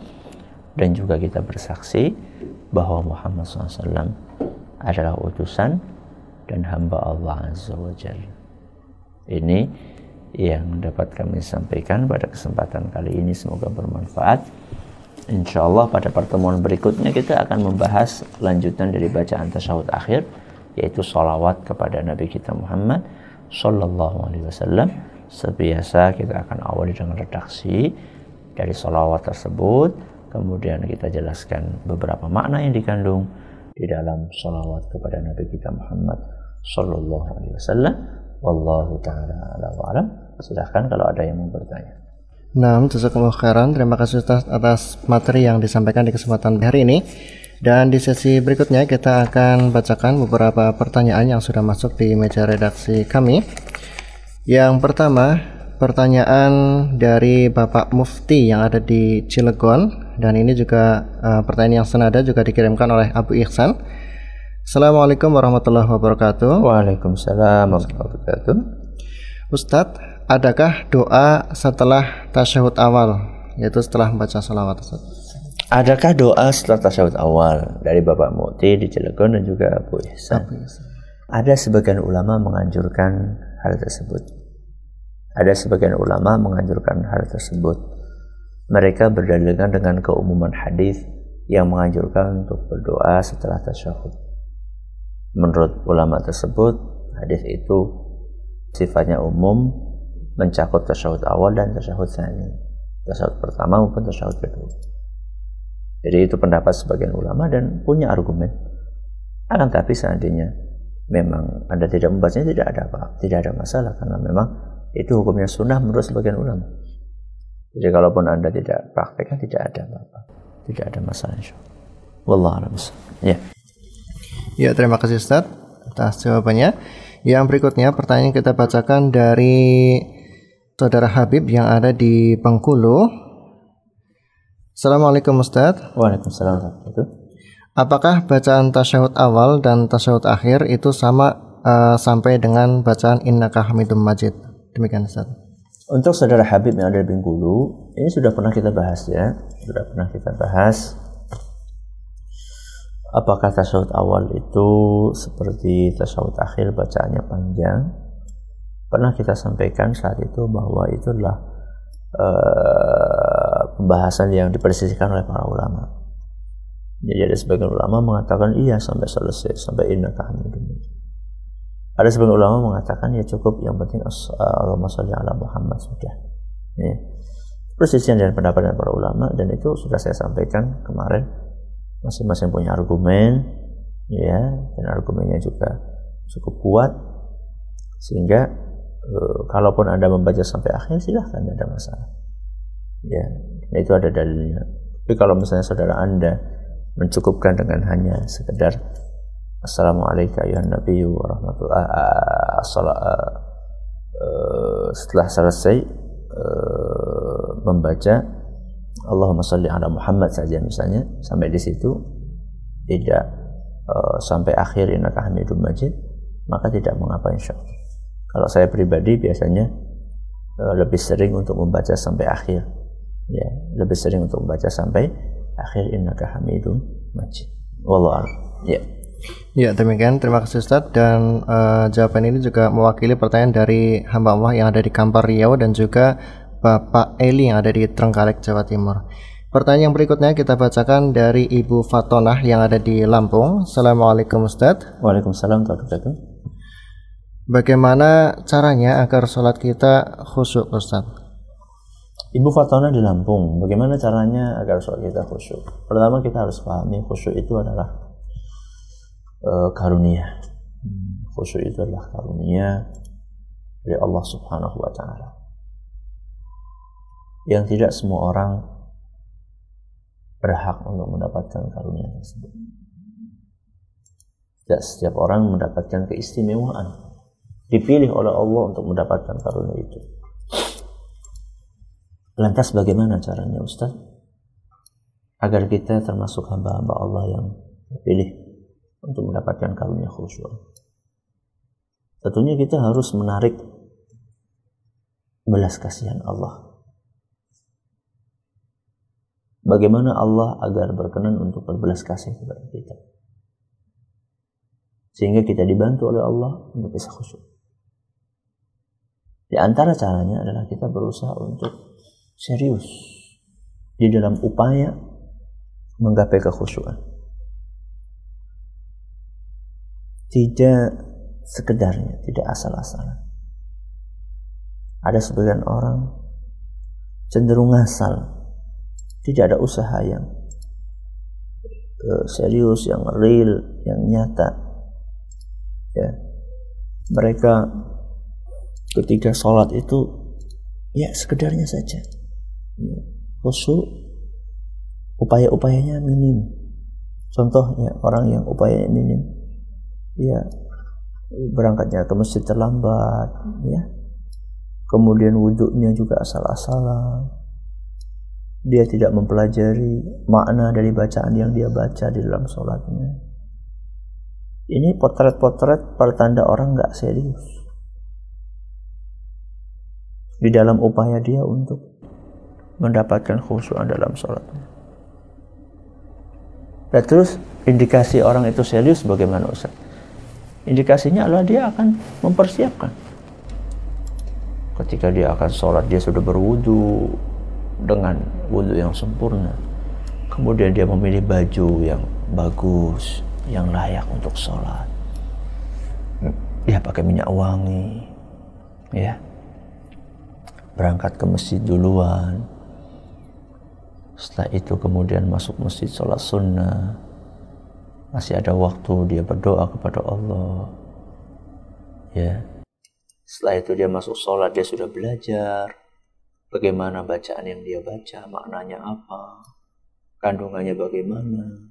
dan juga kita bersaksi bahwa Muhammad SAW adalah utusan dan hamba Allah Azza wa Jalla. Ini yang dapat kami sampaikan pada kesempatan kali ini semoga bermanfaat. Insya Allah pada pertemuan berikutnya kita akan membahas lanjutan dari bacaan tasyahud akhir yaitu salawat kepada Nabi kita Muhammad Sallallahu Alaihi Wasallam. Sebiasa kita akan awali dengan redaksi dari salawat tersebut, kemudian kita jelaskan beberapa makna yang dikandung di dalam salawat kepada Nabi kita Muhammad Sallallahu Alaihi Wasallam. Wallahu taala alam. Silahkan kalau ada yang mau bertanya. Nah, jazakumullah khairan. Terima kasih Ustaz atas materi yang disampaikan di kesempatan hari ini. Dan di sesi berikutnya kita akan bacakan beberapa pertanyaan yang sudah masuk di meja redaksi kami. Yang pertama, pertanyaan dari Bapak Mufti yang ada di Cilegon dan ini juga uh, pertanyaan yang senada juga dikirimkan oleh Abu Ihsan. Assalamualaikum warahmatullahi wabarakatuh. Waalaikumsalam warahmatullahi wabarakatuh. Ustadz, adakah doa setelah tasyahud awal, yaitu setelah membaca salawat? Adakah doa setelah tasyahud awal dari Bapak Mukti di Cilegon dan juga Abu Ihsan? Abu Ihsan. Ada sebagian ulama menganjurkan hal tersebut. Ada sebagian ulama menganjurkan hal tersebut. Mereka berdalilkan dengan keumuman hadis yang menganjurkan untuk berdoa setelah tasyahud. Menurut ulama tersebut, hadis itu sifatnya umum mencakup tasyahud awal dan tasyahud sani. Tasyahud pertama maupun tasyahud kedua. Jadi itu pendapat sebagian ulama dan punya argumen. Akan tapi seandainya memang Anda tidak membacanya tidak ada apa, tidak ada masalah karena memang itu hukumnya sunnah menurut sebagian ulama. Jadi kalaupun Anda tidak praktekkan tidak ada apa-apa. Tidak ada masalah insyaallah. Wallahu a'lam. Ya. Ya, terima kasih Ustaz atas jawabannya. Yang berikutnya pertanyaan kita bacakan dari Saudara Habib yang ada di Bengkulu. Assalamualaikum Ustaz. Waalaikumsalam. Apakah bacaan tasyahud awal dan tasyahud akhir itu sama uh, sampai dengan bacaan innaka hamidum majid? Demikian Ustaz. Untuk saudara Habib yang ada di Bengkulu, ini sudah pernah kita bahas ya. Sudah pernah kita bahas. Apakah tasawuf awal itu seperti tasawuf akhir bacaannya panjang? Pernah kita sampaikan saat itu bahwa itulah uh, pembahasan yang dipersisikan oleh para ulama. Jadi ada sebagian ulama mengatakan iya sampai selesai sampai inna hamidun ada sebagian ulama mengatakan ya cukup yang penting Allahumma sholli ala Muhammad sudah. Ya. persisian dan pendapat para ulama dan itu sudah saya sampaikan kemarin. Masing-masing punya argumen ya dan argumennya juga cukup kuat. Sehingga e, kalaupun anda membaca sampai akhir silahkan ada masalah. Ya itu ada dalilnya. Tapi kalau misalnya saudara anda mencukupkan dengan hanya sekedar Assalamualaikum ya Nabi warahmatullahi wabarakatuh setelah selesai uh, membaca Allahumma salli ala Muhammad saja misalnya sampai di situ tidak sampai akhir innaka hamidum majid maka tidak mengapa insya Allah Kalau saya pribadi biasanya lebih sering untuk membaca sampai akhir. Ya, lebih sering untuk membaca sampai akhir innaka hamidun majid. Wallahu. Ya. Ya demikian terima kasih Ustaz dan uh, jawaban ini juga mewakili pertanyaan dari hamba Allah yang ada di Kampar Riau dan juga Bapak Eli yang ada di Trenggalek Jawa Timur. Pertanyaan yang berikutnya kita bacakan dari Ibu Fatonah yang ada di Lampung. Assalamualaikum Ustaz. Waalaikumsalam warahmatullahi Bagaimana caranya agar sholat kita khusyuk Ustaz? Ibu Fatonah di Lampung, bagaimana caranya agar sholat kita khusyuk? Pertama kita harus pahami khusyuk itu adalah uh, karunia. Hmm, khusyuk itu adalah karunia dari Allah Subhanahu wa taala. Yang tidak semua orang berhak untuk mendapatkan karunia tersebut. Tidak setiap orang mendapatkan keistimewaan. Dipilih oleh Allah untuk mendapatkan karunia itu. Lantas bagaimana caranya Ustaz? Agar kita termasuk hamba-hamba Allah yang terpilih untuk mendapatkan karunia khusyuk. Tentunya kita harus menarik belas kasihan Allah. Bagaimana Allah agar berkenan untuk berbelas kasih kepada kita. Sehingga kita dibantu oleh Allah untuk bisa khusyuk. Di antara caranya adalah kita berusaha untuk serius di dalam upaya menggapai kekhusyuan. Tidak sekedarnya, tidak asal-asalan. Ada sebagian orang cenderung asal, tidak ada usaha yang uh, serius, yang real, yang nyata. Ya, mereka ketika sholat itu ya sekedarnya saja. Khusyuk upaya-upayanya minim. Contohnya orang yang upayanya minim ya berangkatnya ke masjid terlambat ya. Kemudian wudhunya juga asal-asalan. Dia tidak mempelajari makna dari bacaan yang dia baca di dalam sholatnya. Ini potret-potret pertanda orang nggak serius. Di dalam upaya dia untuk mendapatkan khusyuk dalam sholatnya. Dan terus indikasi orang itu serius bagaimana Ustaz? Indikasinya adalah dia akan mempersiapkan. Ketika dia akan sholat, dia sudah berwudu dengan wudhu yang sempurna. Kemudian dia memilih baju yang bagus, yang layak untuk sholat. Dia pakai minyak wangi, ya. Berangkat ke masjid duluan, setelah itu kemudian masuk masjid sholat sunnah. Masih ada waktu dia berdoa kepada Allah. Ya. Setelah itu dia masuk sholat, dia sudah belajar. Bagaimana bacaan yang dia baca, maknanya apa. Kandungannya bagaimana.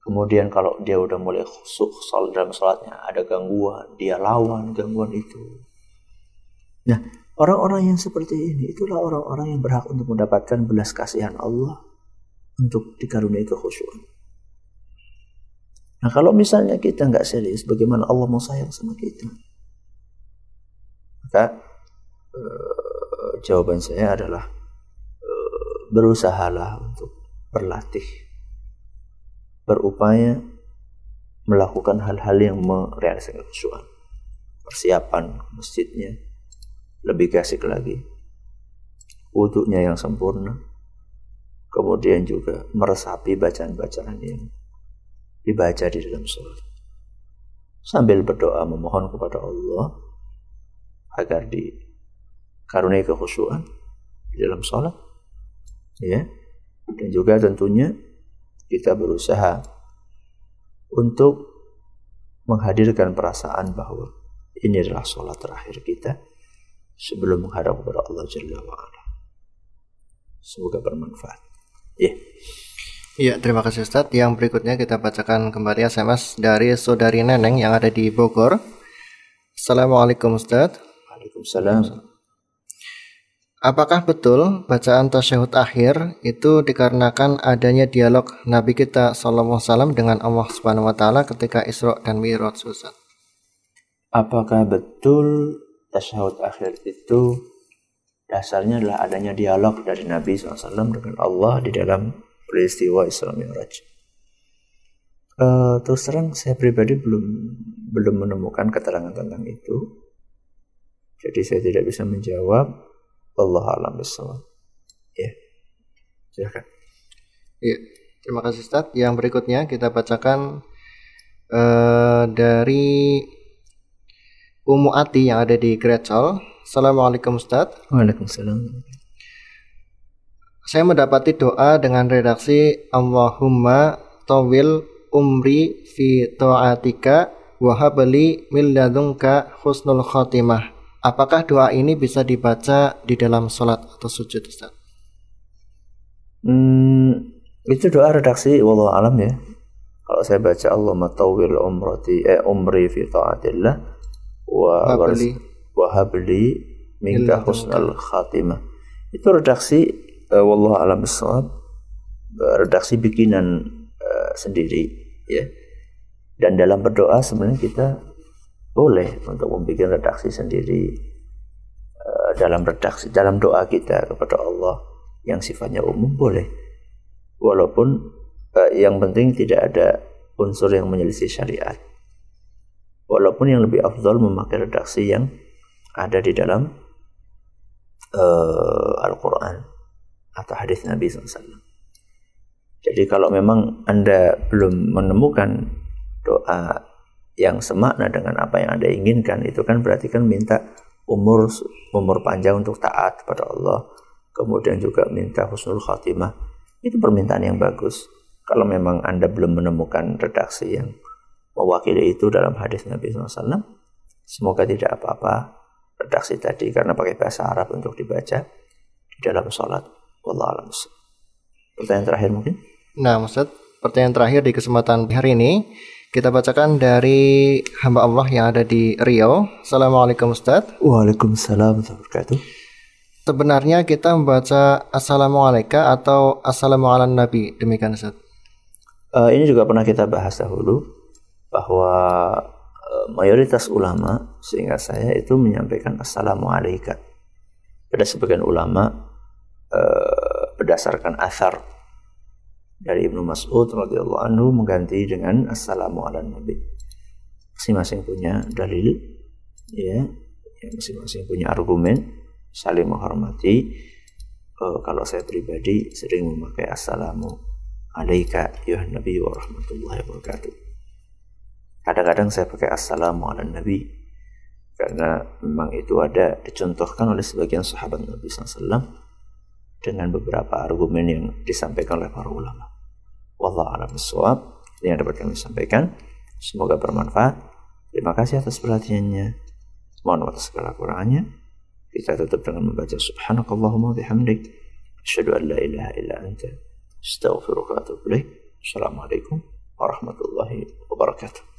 Kemudian kalau dia udah mulai khusuk sholat dalam sholatnya, ada gangguan, dia lawan gangguan itu. Nah, Orang-orang yang seperti ini itulah orang-orang yang berhak untuk mendapatkan belas kasihan Allah untuk dikaruniai kekhusyuan. Nah kalau misalnya kita nggak serius, bagaimana Allah mau sayang sama kita? Maka uh, jawaban saya adalah uh, berusahalah untuk berlatih, berupaya melakukan hal-hal yang merealisasikan kekhusyuan, persiapan masjidnya, lebih kasih lagi wudhunya yang sempurna kemudian juga meresapi bacaan-bacaan yang dibaca di dalam sholat sambil berdoa memohon kepada Allah agar dikaruniai kekhusyuan di dalam sholat ya dan juga tentunya kita berusaha untuk menghadirkan perasaan bahwa ini adalah sholat terakhir kita sebelum menghadap kepada Allah Jalla wa'ala. Semoga bermanfaat. Ya. Yeah. Iya, terima kasih Ustaz. Yang berikutnya kita bacakan kembali SMS dari saudari Neneng yang ada di Bogor. Assalamualaikum Ustaz. Waalaikumsalam. Apakah betul bacaan tasyahud akhir itu dikarenakan adanya dialog Nabi kita Sallallahu Alaihi Wasallam dengan Allah Subhanahu Wa Taala ketika Isra dan Mi'raj Ustaz? apakah betul tasyahud akhir itu dasarnya adalah adanya dialog dari Nabi SAW dengan Allah di dalam peristiwa Isra Mi'raj. Uh, terus terang saya pribadi belum belum menemukan keterangan tentang itu. Jadi saya tidak bisa menjawab. Allah alam bisawab. Ya, silakan. Ya, terima kasih Ustaz. Yang berikutnya kita bacakan uh, dari Umu Ati yang ada di Grecol. Assalamualaikum Ustaz. Waalaikumsalam. Saya mendapati doa dengan redaksi Allahumma tawil umri fi ta'atika wahabli min ladunka husnul khatimah. Apakah doa ini bisa dibaca di dalam sholat atau sujud Ustaz? Hmm, itu doa redaksi wallahu alam ya. Kalau saya baca Allahumma tawil umrati eh, umri fi ta'atillah wa wahabli minka husnul khatimah. Itu redaksi uh, wallahu alam bisawab uh, redaksi bikinan uh, sendiri ya. Dan dalam berdoa sebenarnya kita boleh untuk membuat redaksi sendiri uh, dalam redaksi dalam doa kita kepada Allah yang sifatnya umum boleh. Walaupun uh, yang penting tidak ada unsur yang menyelisih syariat. Walaupun yang lebih afdal memakai redaksi yang ada di dalam uh, Al-Quran atau hadis Nabi SAW. Jadi kalau memang Anda belum menemukan doa yang semakna dengan apa yang Anda inginkan, itu kan berarti kan minta umur umur panjang untuk taat kepada Allah. Kemudian juga minta husnul khatimah. Itu permintaan yang bagus. Kalau memang Anda belum menemukan redaksi yang mewakili itu dalam hadis Nabi SAW, semoga tidak apa-apa redaksi tadi karena pakai bahasa Arab untuk dibaca di dalam sholat. Wallah Pertanyaan terakhir mungkin? Nah, Ustaz, pertanyaan terakhir di kesempatan hari ini kita bacakan dari hamba Allah yang ada di Riau. Assalamualaikum Ustaz. Waalaikumsalam warahmatullahi Sebenarnya kita membaca Assalamualaikum atau Assalamualaikum Nabi. Demikian Ustaz. Uh, ini juga pernah kita bahas dahulu bahwa mayoritas ulama sehingga saya itu menyampaikan Assalamualaikum. Ada sebagian ulama uh, berdasarkan asar dari Ibnu Mas'ud radhiyallahu anhu mengganti dengan assalamu ala nabi. Masing-masing punya dalil ya, masing-masing punya argumen saling menghormati. Uh, kalau saya pribadi sering memakai assalamu alaika ya nabi wa rahmatullahi wabarakatuh. Kadang-kadang saya pakai assalamu ala nabi karena memang itu ada dicontohkan oleh sebagian sahabat Nabi SAW dengan beberapa argumen yang disampaikan oleh para ulama. Wallah alam suwab. Ini yang dapat kami sampaikan. Semoga bermanfaat. Terima kasih atas perhatiannya. Mohon atas segala kurangannya. Kita tutup dengan membaca Subhanakallahumma bihamdik. Asyhadu an la ilaha illa anta. Ilaik. Assalamualaikum warahmatullahi wabarakatuh.